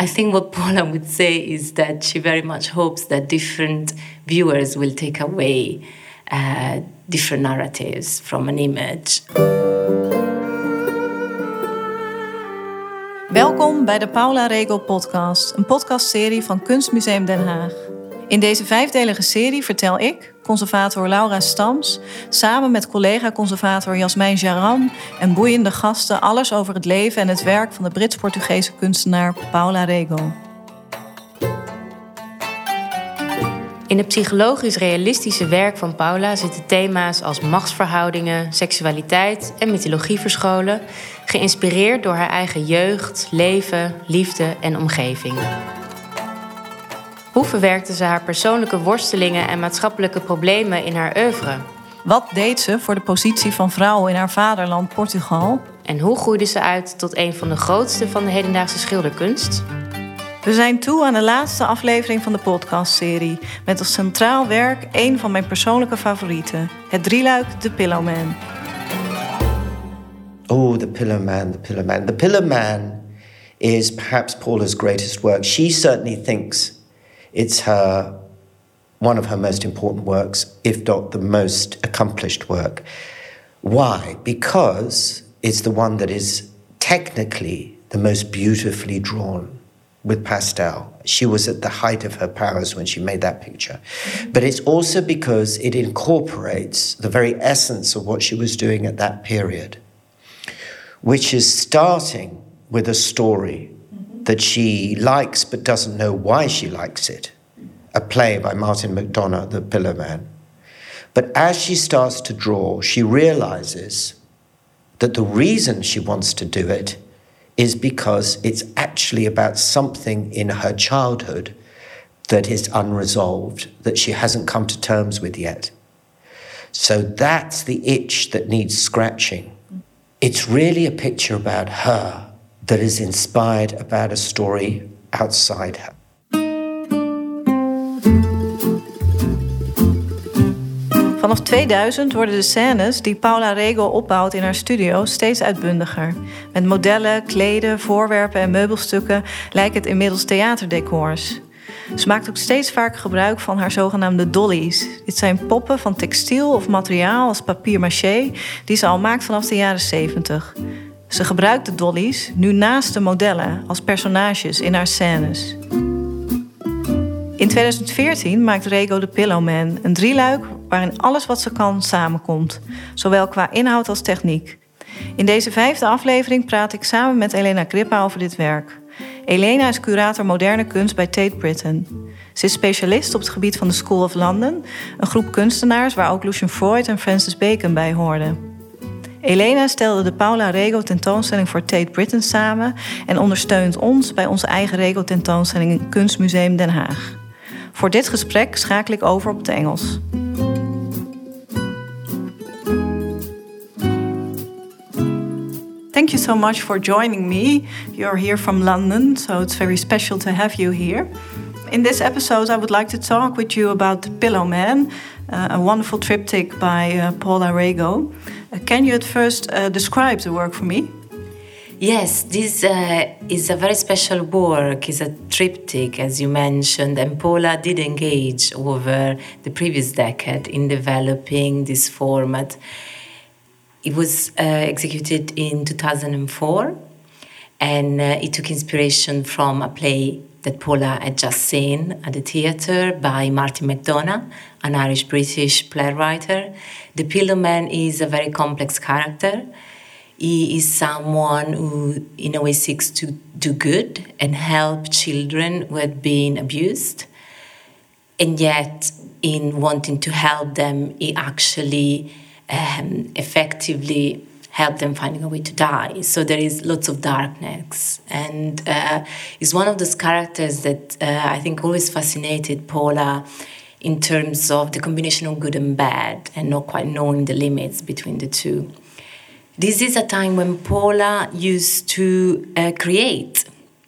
I think what Paula would say is that she very much hopes that different viewers will take away uh, different narratives from an image. Welkom bij de Paula Rego podcast, een podcastserie van Kunstmuseum Den Haag. In deze vijfdelige serie vertel ik, conservator Laura Stams, samen met collega-conservator Jasmijn Jaram en boeiende gasten alles over het leven en het werk van de Brits-Portugese kunstenaar Paula Rego. In het psychologisch realistische werk van Paula zitten thema's als machtsverhoudingen, seksualiteit en mythologie verscholen, geïnspireerd door haar eigen jeugd, leven, liefde en omgeving. Hoe verwerkte ze haar persoonlijke worstelingen en maatschappelijke problemen in haar oeuvre? Wat deed ze voor de positie van vrouw in haar vaderland Portugal? En hoe groeide ze uit tot een van de grootste van de hedendaagse schilderkunst? We zijn toe aan de laatste aflevering van de podcastserie. Met als centraal werk een van mijn persoonlijke favorieten: het drieluik The Pillow Man. Oh, The Pillow Man, The Pillow Man. The Pillow Man is perhaps Paula's greatest work. She certainly thinks it's her one of her most important works, if not the most accomplished work. Why? Because it's the one that is technically the most beautifully drawn with pastel. She was at the height of her powers when she made that picture. But it's also because it incorporates the very essence of what she was doing at that period, which is starting with a story that she likes but doesn't know why she likes it. A play by Martin McDonagh, The Pillow Man. But as she starts to draw, she realizes that the reason she wants to do it is because it's actually about something in her childhood that is unresolved, that she hasn't come to terms with yet. So that's the itch that needs scratching. It's really a picture about her that is inspired about a story outside her. Vanaf 2000 worden de scènes die Paula Rego opbouwt in haar studio steeds uitbundiger. Met modellen, kleden, voorwerpen en meubelstukken lijkt het inmiddels theaterdecors. Ze maakt ook steeds vaker gebruik van haar zogenaamde dollies. Dit zijn poppen van textiel of materiaal als papier-maché die ze al maakt vanaf de jaren 70. Ze gebruikt de dollies nu naast de modellen als personages in haar scènes. In 2014 maakt Rego de Pillowman, een drieluik waarin alles wat ze kan samenkomt, zowel qua inhoud als techniek. In deze vijfde aflevering praat ik samen met Elena Krippa over dit werk. Elena is curator moderne kunst bij Tate Britain. Ze is specialist op het gebied van de School of London, een groep kunstenaars waar ook Lucian Freud en Francis Bacon bij hoorden. Elena stelde de Paula Rego tentoonstelling voor Tate Britain samen en ondersteunt ons bij onze eigen Rego tentoonstelling in Kunstmuseum Den Haag. Voor dit gesprek schakel ik over op het Engels. Thank you so much for joining me. You're here from London, so it's very special to have you here. In this episode, I would like to talk with you about The Pillow Man, uh, a wonderful triptych by uh, Paula Rego. Uh, can you at first uh, describe the work for me? Yes, this uh, is a very special work. It's a triptych, as you mentioned, and Paula did engage over the previous decade in developing this format. It was uh, executed in 2004, and uh, it took inspiration from a play that Paula had just seen at the theatre by Martin McDonagh, an Irish British playwright. The Pillowman is a very complex character he is someone who, in a way, seeks to do good and help children who had been abused. And yet, in wanting to help them, he actually um, effectively help them finding a way to die. So there is lots of darkness, and uh, is one of those characters that uh, I think always fascinated Paula in terms of the combination of good and bad, and not quite knowing the limits between the two. This is a time when Paula used to uh, create,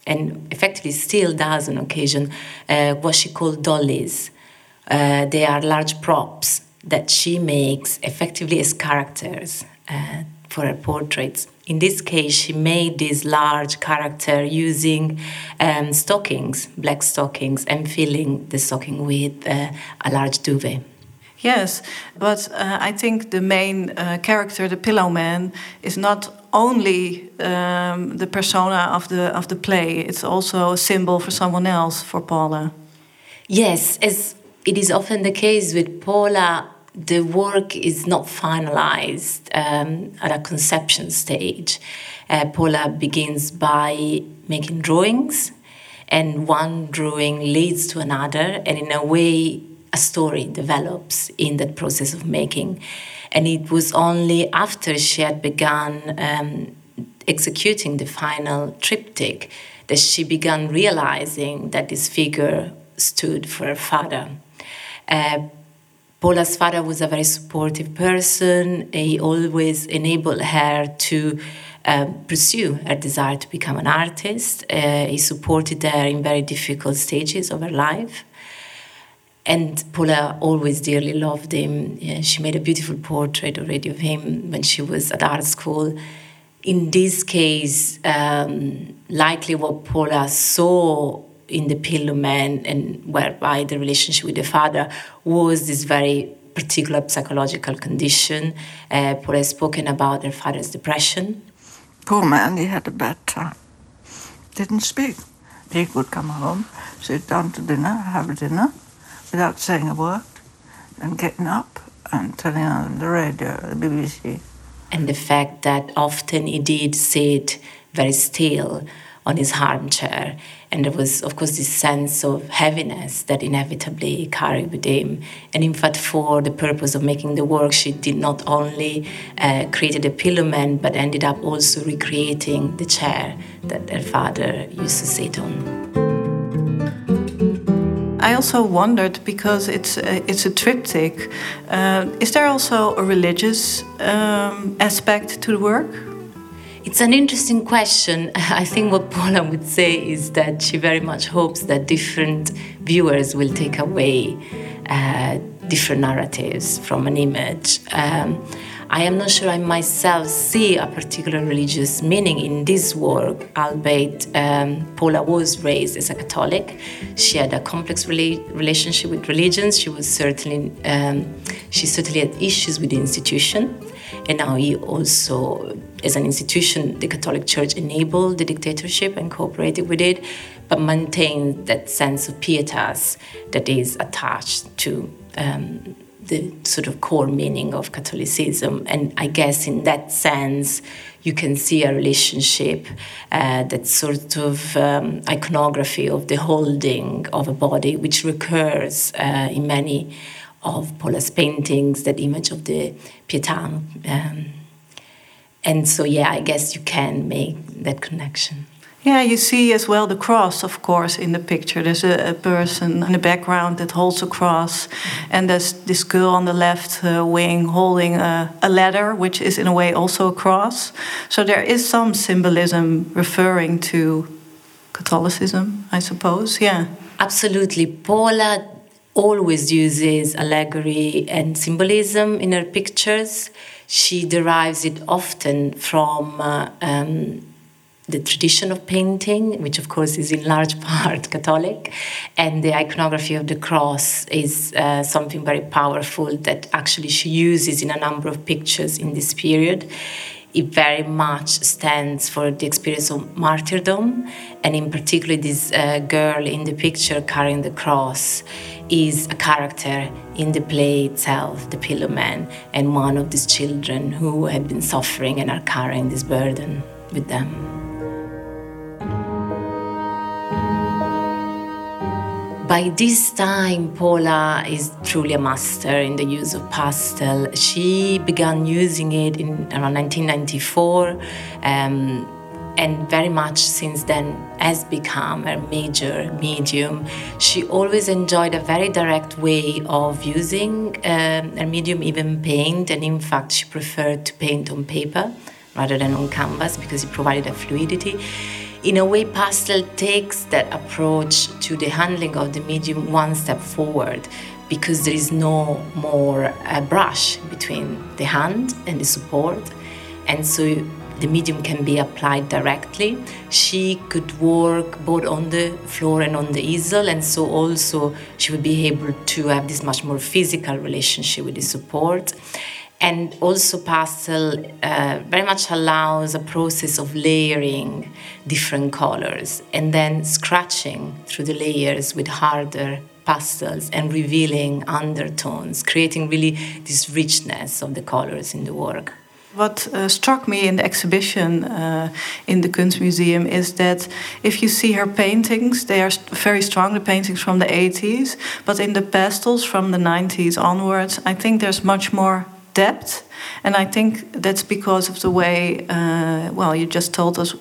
and effectively still does on occasion, uh, what she called dollies. Uh, they are large props that she makes effectively as characters. For her portraits. In this case, she made this large character using um, stockings, black stockings, and filling the stocking with uh, a large duvet. Yes, but uh, I think the main uh, character, the Pillow Man, is not only um, the persona of the of the play. It's also a symbol for someone else, for Paula. Yes, as it is often the case with Paula, the work is not finalized um, at a conception stage. Uh, Paula begins by making drawings, and one drawing leads to another, and in a way, a story develops in that process of making. And it was only after she had begun um, executing the final triptych that she began realizing that this figure stood for her father. Uh, Paula's father was a very supportive person. He always enabled her to uh, pursue her desire to become an artist. Uh, he supported her in very difficult stages of her life. And Paula always dearly loved him. Yeah, she made a beautiful portrait already of him when she was at art school. In this case, um, likely what Paula saw in the Pillow Man and whereby the relationship with the father was this very particular psychological condition. Uh, Paula has spoken about their father's depression. Poor man, he had a bad time. Didn't speak. He would come home, sit down to dinner, have dinner, without saying a word, and getting up and turning on the radio, the BBC. And the fact that often he did sit very still on his armchair. And there was, of course, this sense of heaviness that inevitably carried with him. And in fact, for the purpose of making the work, she did not only uh, create the pillow man, but ended up also recreating the chair that her father used to sit on. I also wondered because it's a, it's a triptych. Uh, is there also a religious um, aspect to the work? It's an interesting question. I think what Paula would say is that she very much hopes that different viewers will take away uh, different narratives from an image. Um, I am not sure I myself see a particular religious meaning in this work, albeit um, Paula was raised as a Catholic. She had a complex rela- relationship with religions. She was certainly um, she certainly had issues with the institution, and now he also, as an institution, the Catholic Church enabled the dictatorship and cooperated with it, but maintained that sense of pietas that is attached to. Um, the sort of core meaning of Catholicism. And I guess in that sense, you can see a relationship uh, that sort of um, iconography of the holding of a body, which recurs uh, in many of Paula's paintings, that image of the Pietà. Um, and so, yeah, I guess you can make that connection. Yeah, you see as well the cross, of course, in the picture. There's a, a person in the background that holds a cross, and there's this girl on the left uh, wing holding a, a, ladder, which is in a way also a cross. So there is some symbolism referring to Catholicism, I suppose. Yeah. Absolutely. Paula always uses allegory and symbolism in her pictures. She derives it often from. Uh, um, the tradition of painting, which of course is in large part Catholic, and the iconography of the cross is uh, something very powerful that actually she uses in a number of pictures in this period. It very much stands for the experience of martyrdom, and in particular, this uh, girl in the picture carrying the cross is a character in the play itself, the Pillow Man, and one of these children who have been suffering and are carrying this burden with them. By this time, Paula is truly a master in the use of pastel. She began using it in around 1994. Um, and very much since then has become a major medium. She always enjoyed a very direct way of using um, her medium, even paint, and in fact, she preferred to paint on paper rather than on canvas because it provided a fluidity in a way, pastel takes that approach to the handling of the medium one step forward because there is no more uh, brush between the hand and the support. and so the medium can be applied directly. She could work both on the floor and on the easel, and so also she would be able to have this much more physical relationship with the support. And also, pastel uh, very much allows a process of layering different colors and then scratching through the layers with harder pastels and revealing undertones, creating really this richness of the colors in the work. What uh, struck me in the exhibition uh, in the Kunstmuseum is that if you see her paintings, they are very strong, the paintings from the 80s, but in the pastels from the 90s onwards, I think there's much more depth. And I think that's because of the way, uh, well, you just told us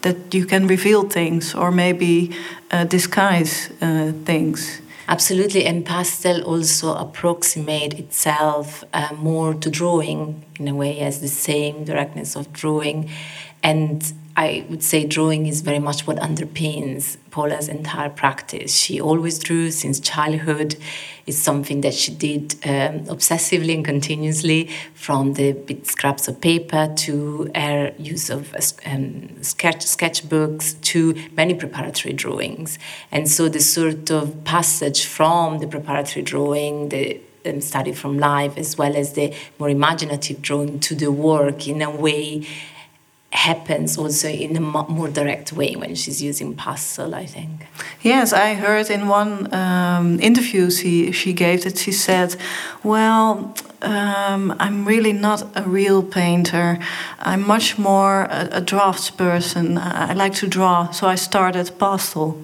that you can reveal things or maybe uh, disguise uh, things. Absolutely, and pastel also approximate itself uh, more to drawing in a way, as the same directness of drawing, and I would say drawing is very much what underpins Paula's entire practice. She always drew since childhood. It's something that she did um, obsessively and continuously, from the scraps of paper to her use of um, sketch sketchbooks to many preparatory drawings. And so the sort of passage from the preparatory drawing, the um, study from life, as well as the more imaginative drawing to the work in a way happens also in a more direct way when she's using pastel, I think. Yes, I heard in one um, interview she, she gave that she said, Well, um, I'm really not a real painter. I'm much more a, a person. I like to draw, so I started pastel.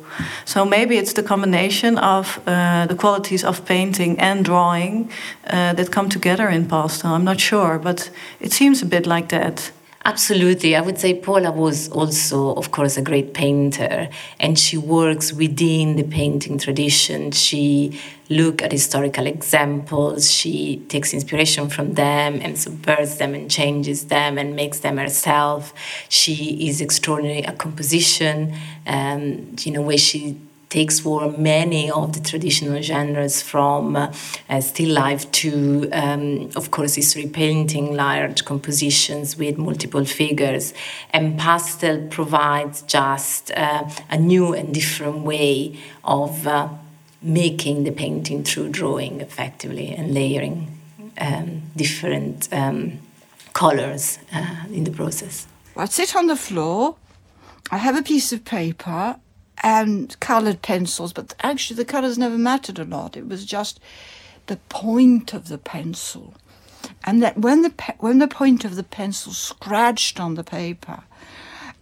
So maybe it's the combination of uh, the qualities of painting and drawing uh, that come together in pastel. I'm not sure, but it seems a bit like that. Absolutely. I would say Paula was also, of course, a great painter, and she works within the painting tradition. She looks at historical examples, she takes inspiration from them and subverts them and changes them and makes them herself. She is extraordinary at composition, um, in a way she takes for many of the traditional genres from uh, uh, still life to, um, of course, history painting, large compositions with multiple figures. And pastel provides just uh, a new and different way of uh, making the painting through drawing effectively and layering um, different um, colors uh, in the process. I sit on the floor. I have a piece of paper and coloured pencils, but actually the colours never mattered a lot. It was just the point of the pencil. And that when the pe- when the point of the pencil scratched on the paper,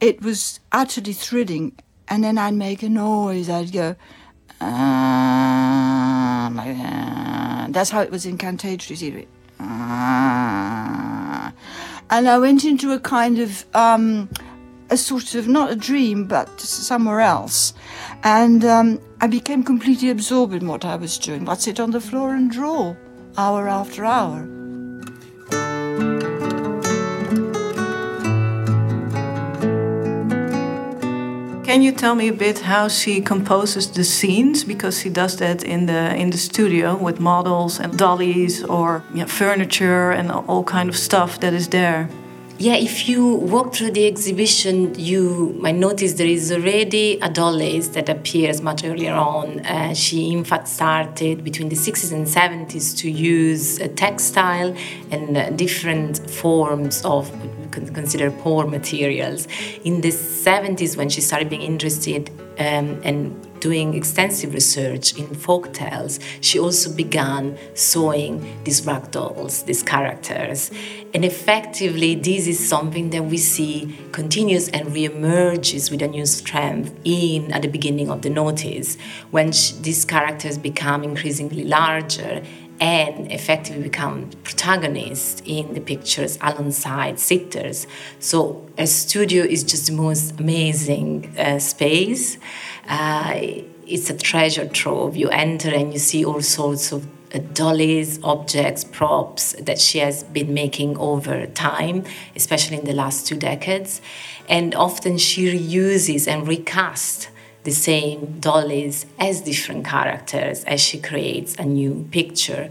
it was utterly thrilling. And then I'd make a noise. I'd go, ah, like, ah. that's how it was in Cantatory Theatre. Ah. And I went into a kind of um, a sort of not a dream, but somewhere else. And um, I became completely absorbed in what I was doing. I'd sit on the floor and draw hour after hour. Can you tell me a bit how she composes the scenes? Because she does that in the in the studio with models and dollies or furniture and all kind of stuff that is there. Yeah, if you walk through the exhibition, you might notice there is already a Dolly's that appears much earlier on. Uh, she, in fact, started between the 60s and 70s to use uh, textile and uh, different forms of consider poor materials. In the 70s, when she started being interested um, and doing extensive research in folk tales, she also began sewing these rag dolls, these characters. And effectively, this is something that we see continues and reemerges with a new strength in at the beginning of the notice, when these characters become increasingly larger and effectively become protagonists in the pictures alongside sitters. So a studio is just the most amazing uh, space. Uh, it's a treasure trove. You enter and you see all sorts of uh, dollies, objects, props that she has been making over time, especially in the last two decades. And often she reuses and recasts the same dollies as different characters as she creates a new picture.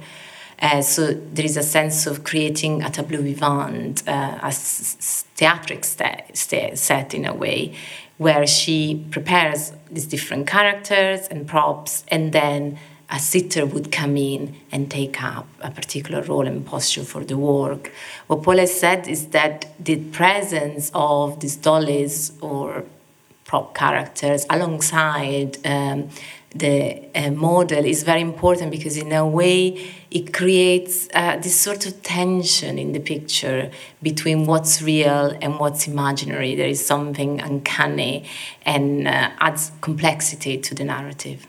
Uh, so there is a sense of creating a tableau vivant, uh, a theatric set in a way, where she prepares these different characters and props, and then a sitter would come in and take up a particular role and posture for the work. What Paula said is that the presence of these dollies or prop characters alongside um, the uh, model is very important because in a way it creates uh, this sort of tension in the picture between what's real and what's imaginary. There is something uncanny and uh, adds complexity to the narrative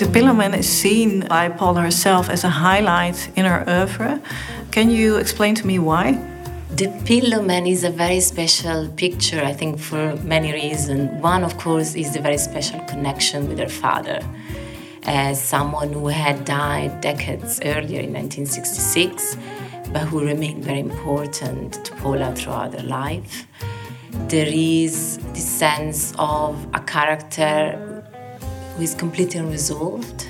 the Pillowman is seen by Paula herself as a highlight in her oeuvre. Can you explain to me why? The Pillowman is a very special picture, I think, for many reasons. One, of course, is the very special connection with her father. As someone who had died decades earlier in 1966, but who remained very important to Paula throughout her life. There is this sense of a character who is completely unresolved.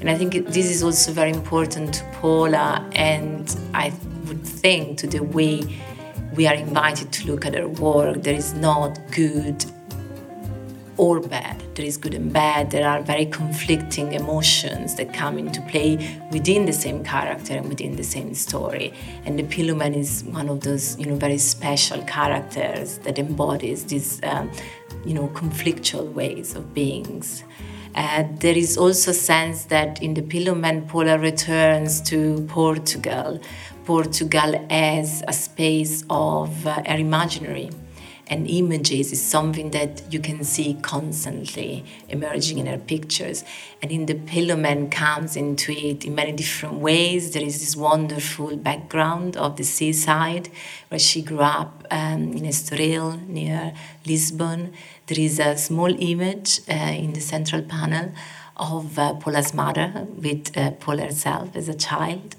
And I think this is also very important to Paula, and I would think to the way we are invited to look at her work. There is not good or bad. There is good and bad. There are very conflicting emotions that come into play within the same character and within the same story. And the Pillowman is one of those, you know, very special characters that embodies these, um, you know, conflictual ways of beings. Uh, there is also a sense that in the Pillowman, Paula returns to Portugal. Portugal as a space of uh, imaginary and images is something that you can see constantly emerging in her pictures. And in the Pillowman comes into it in many different ways. There is this wonderful background of the seaside where she grew up um, in Estoril near Lisbon. There is a small image uh, in the central panel of uh, Paula's mother with uh, Paula herself as a child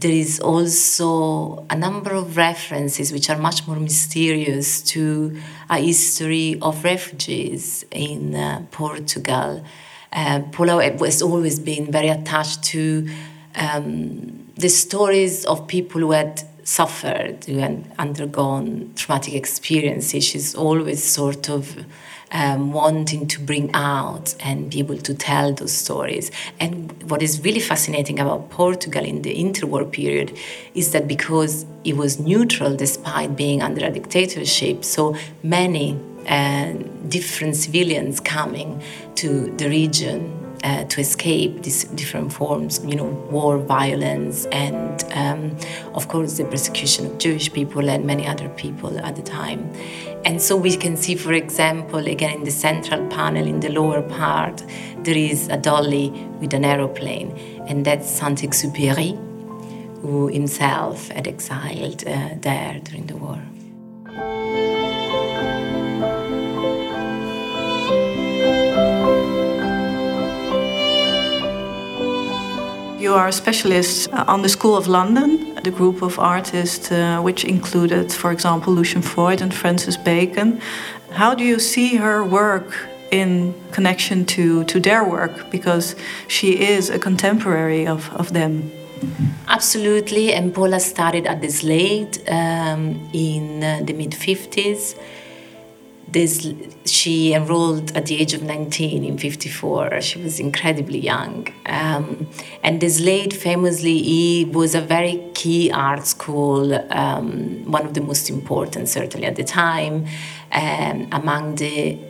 there is also a number of references which are much more mysterious to a history of refugees in uh, Portugal. Uh, Paula has always been very attached to um, the stories of people who had suffered, who had undergone traumatic experiences. She's always sort of um, wanting to bring out and be able to tell those stories. And what is really fascinating about Portugal in the interwar period is that because it was neutral despite being under a dictatorship, so many uh, different civilians coming to the region uh, to escape these different forms, you know, war, violence, and um, of course the persecution of Jewish people and many other people at the time. And so we can see, for example, again in the central panel in the lower part, there is a dolly with an aeroplane, and that's Saint-Exupéry, who himself had exiled uh, there during the war. You are a specialist uh, on the School of London, the group of artists uh, which included, for example, Lucian Freud and Francis Bacon. How do you see her work in connection to, to their work? Because she is a contemporary of, of them. Absolutely, and Paula started at the Slade um, in uh, the mid 50s this she enrolled at the age of 19 in 54 she was incredibly young. Um, and the Slade famously was a very key art school um, one of the most important certainly at the time um, among the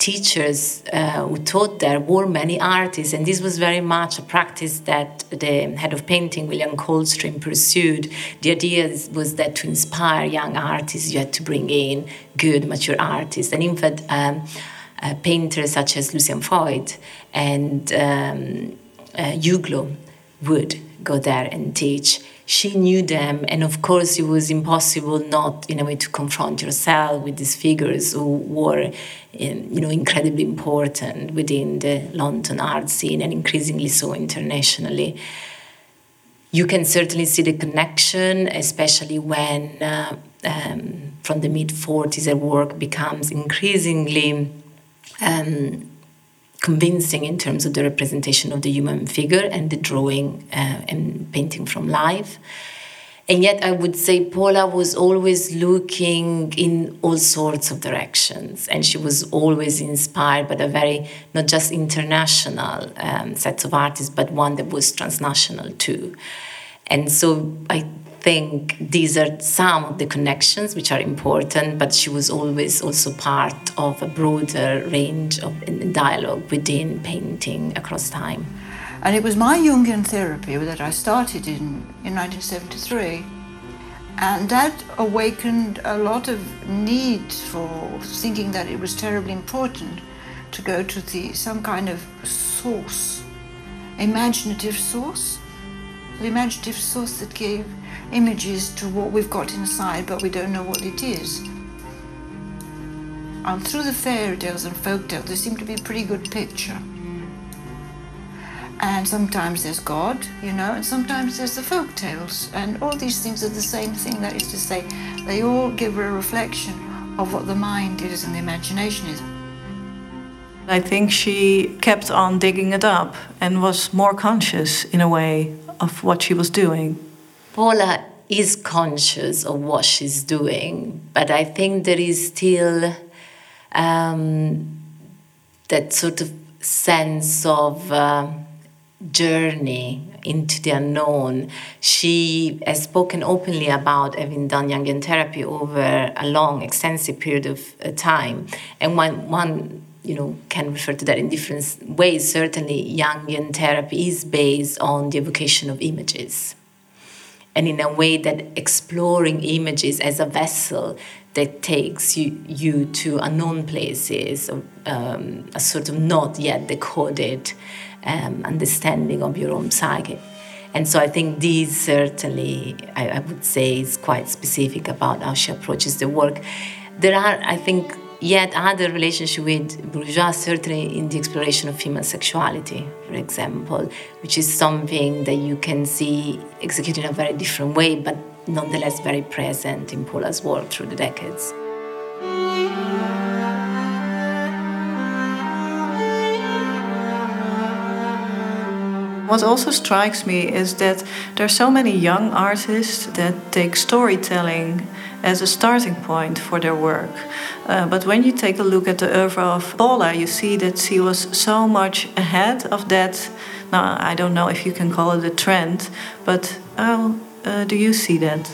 teachers uh, who taught there were many artists, and this was very much a practice that the head of painting, William Coldstream, pursued. The idea was that to inspire young artists, you had to bring in good, mature artists. And in fact, um, uh, painters such as Lucian Freud and um, uh, would go there and teach she knew them and of course it was impossible not in a way to confront yourself with these figures who were you know incredibly important within the london art scene and increasingly so internationally. You can certainly see the connection, especially when uh, um, from the mid 40s her work becomes increasingly um, convincing in terms of the representation of the human figure and the drawing uh, and painting from life. And yet, I would say Paula was always looking in all sorts of directions, and she was always inspired by a very not just international um, set of artists, but one that was transnational too. And so, I think these are some of the connections which are important, but she was always also part of a broader range of dialogue within painting across time. And it was my Jungian therapy that I started in, in 1973. And that awakened a lot of need for thinking that it was terribly important to go to the some kind of source, imaginative source, the imaginative source that gave images to what we've got inside, but we don't know what it is. And through the fairy tales and folk tales, there seemed to be a pretty good picture. And sometimes there's God, you know, and sometimes there's the folk tales. And all these things are the same thing, that is to say, they all give a reflection of what the mind is and the imagination is. I think she kept on digging it up and was more conscious in a way of what she was doing. Paula is conscious of what she's doing, but I think there is still um, that sort of sense of uh, journey into the unknown. She has spoken openly about having done Jungian therapy over a long, extensive period of uh, time, and one one you know can refer to that in different ways. Certainly, Jungian therapy is based on the evocation of images and in a way that exploring images as a vessel that takes you, you to unknown places, um, a sort of not yet decoded um, understanding of your own psyche. And so I think these certainly, I, I would say, is quite specific about how she approaches the work. There are, I think, yet other relationship with Bourgeois, certainly in the exploration of female sexuality, for example, which is something that you can see executed in a very different way, but nonetheless very present in Paula's work through the decades. What also strikes me is that there are so many young artists that take storytelling as a starting point for their work. Uh, but when you take a look at the oeuvre of Paula, you see that she was so much ahead of that. Now, I don't know if you can call it a trend, but how uh, do you see that?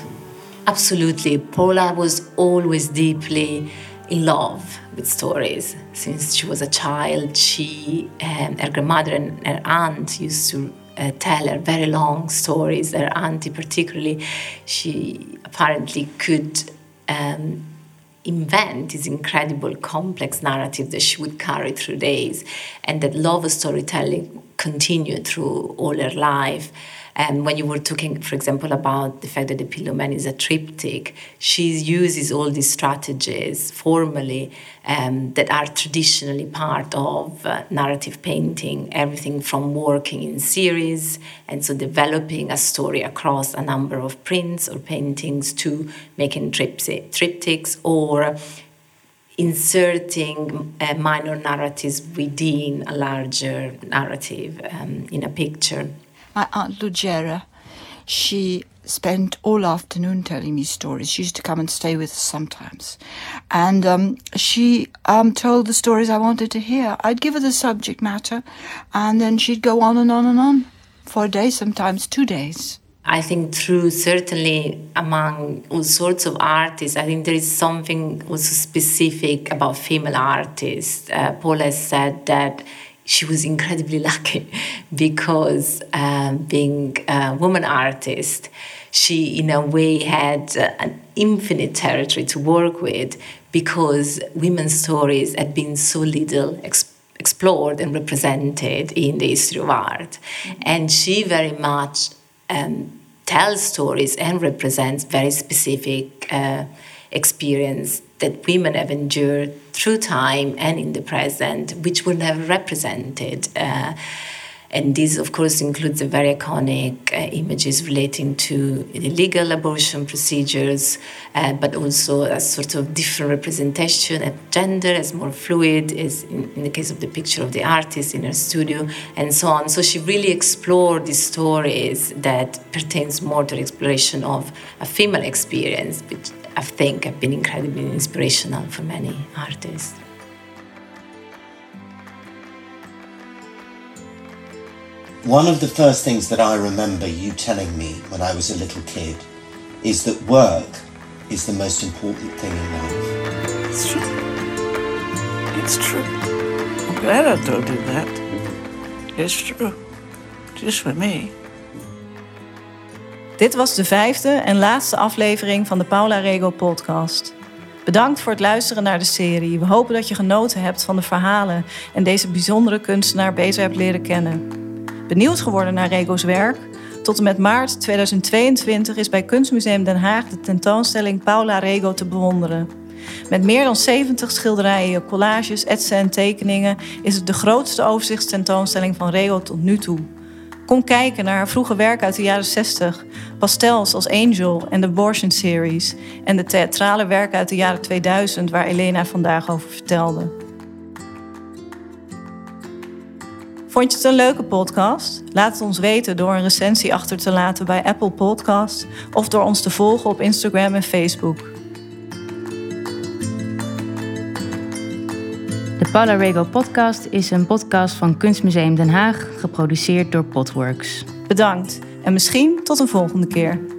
Absolutely. Paula was always deeply in love with stories. Since she was a child, she, um, her grandmother and her aunt used to uh, tell her very long stories. Her auntie, particularly, she apparently could um, invent this incredible complex narrative that she would carry through days, and that love of storytelling continued through all her life. And when you were talking, for example, about the fact that the Pillow Man is a triptych, she uses all these strategies formally um, that are traditionally part of uh, narrative painting, everything from working in series and so developing a story across a number of prints or paintings to making triptychs or inserting uh, minor narratives within a larger narrative um, in a picture my Aunt Ludgera, she spent all afternoon telling me stories. She used to come and stay with us sometimes. And um, she um, told the stories I wanted to hear. I'd give her the subject matter, and then she'd go on and on and on for a day, sometimes two days. I think through certainly among all sorts of artists, I think there is something also specific about female artists. Uh, Paul has said that she was incredibly lucky because um, being a woman artist, she in a way had uh, an infinite territory to work with because women's stories had been so little exp- explored and represented in the history of art. Mm-hmm. And she very much um, tells stories and represents very specific uh, experience that women have endured through time and in the present, which were never represented. Uh, And this, of course, includes the very iconic uh, images relating to illegal abortion procedures, uh, but also a sort of different representation of gender as more fluid, as in, in, the case of the picture of the artist in her studio, and so on. So she really explored these stories that pertains more to the exploration of a female experience, which I think have been incredibly inspirational for many artists. One of the first things that I remember you telling me when I was a little kid is that work is the most important thing in life. It's true. It's true. I'm glad I told you that. It's true. Just for me. Dit was de vijfde en laatste aflevering van de Paula Rego podcast. Bedankt voor het luisteren naar de serie. We hopen dat je genoten hebt van de verhalen en deze bijzondere kunstenaar beter hebt leren kennen. Benieuwd geworden naar Rego's werk? Tot en met maart 2022 is bij Kunstmuseum Den Haag de tentoonstelling Paula Rego te bewonderen. Met meer dan 70 schilderijen, collages, etsen en tekeningen is het de grootste overzichtstentoonstelling van Rego tot nu toe. Kom kijken naar haar vroege werk uit de jaren 60, pastels als Angel en de Abortion Series en de theatrale werken uit de jaren 2000 waar Elena vandaag over vertelde. Vond je het een leuke podcast? Laat het ons weten door een recensie achter te laten bij Apple Podcasts of door ons te volgen op Instagram en Facebook. De Paula Rego podcast is een podcast van Kunstmuseum Den Haag, geproduceerd door Potworks. Bedankt en misschien tot een volgende keer.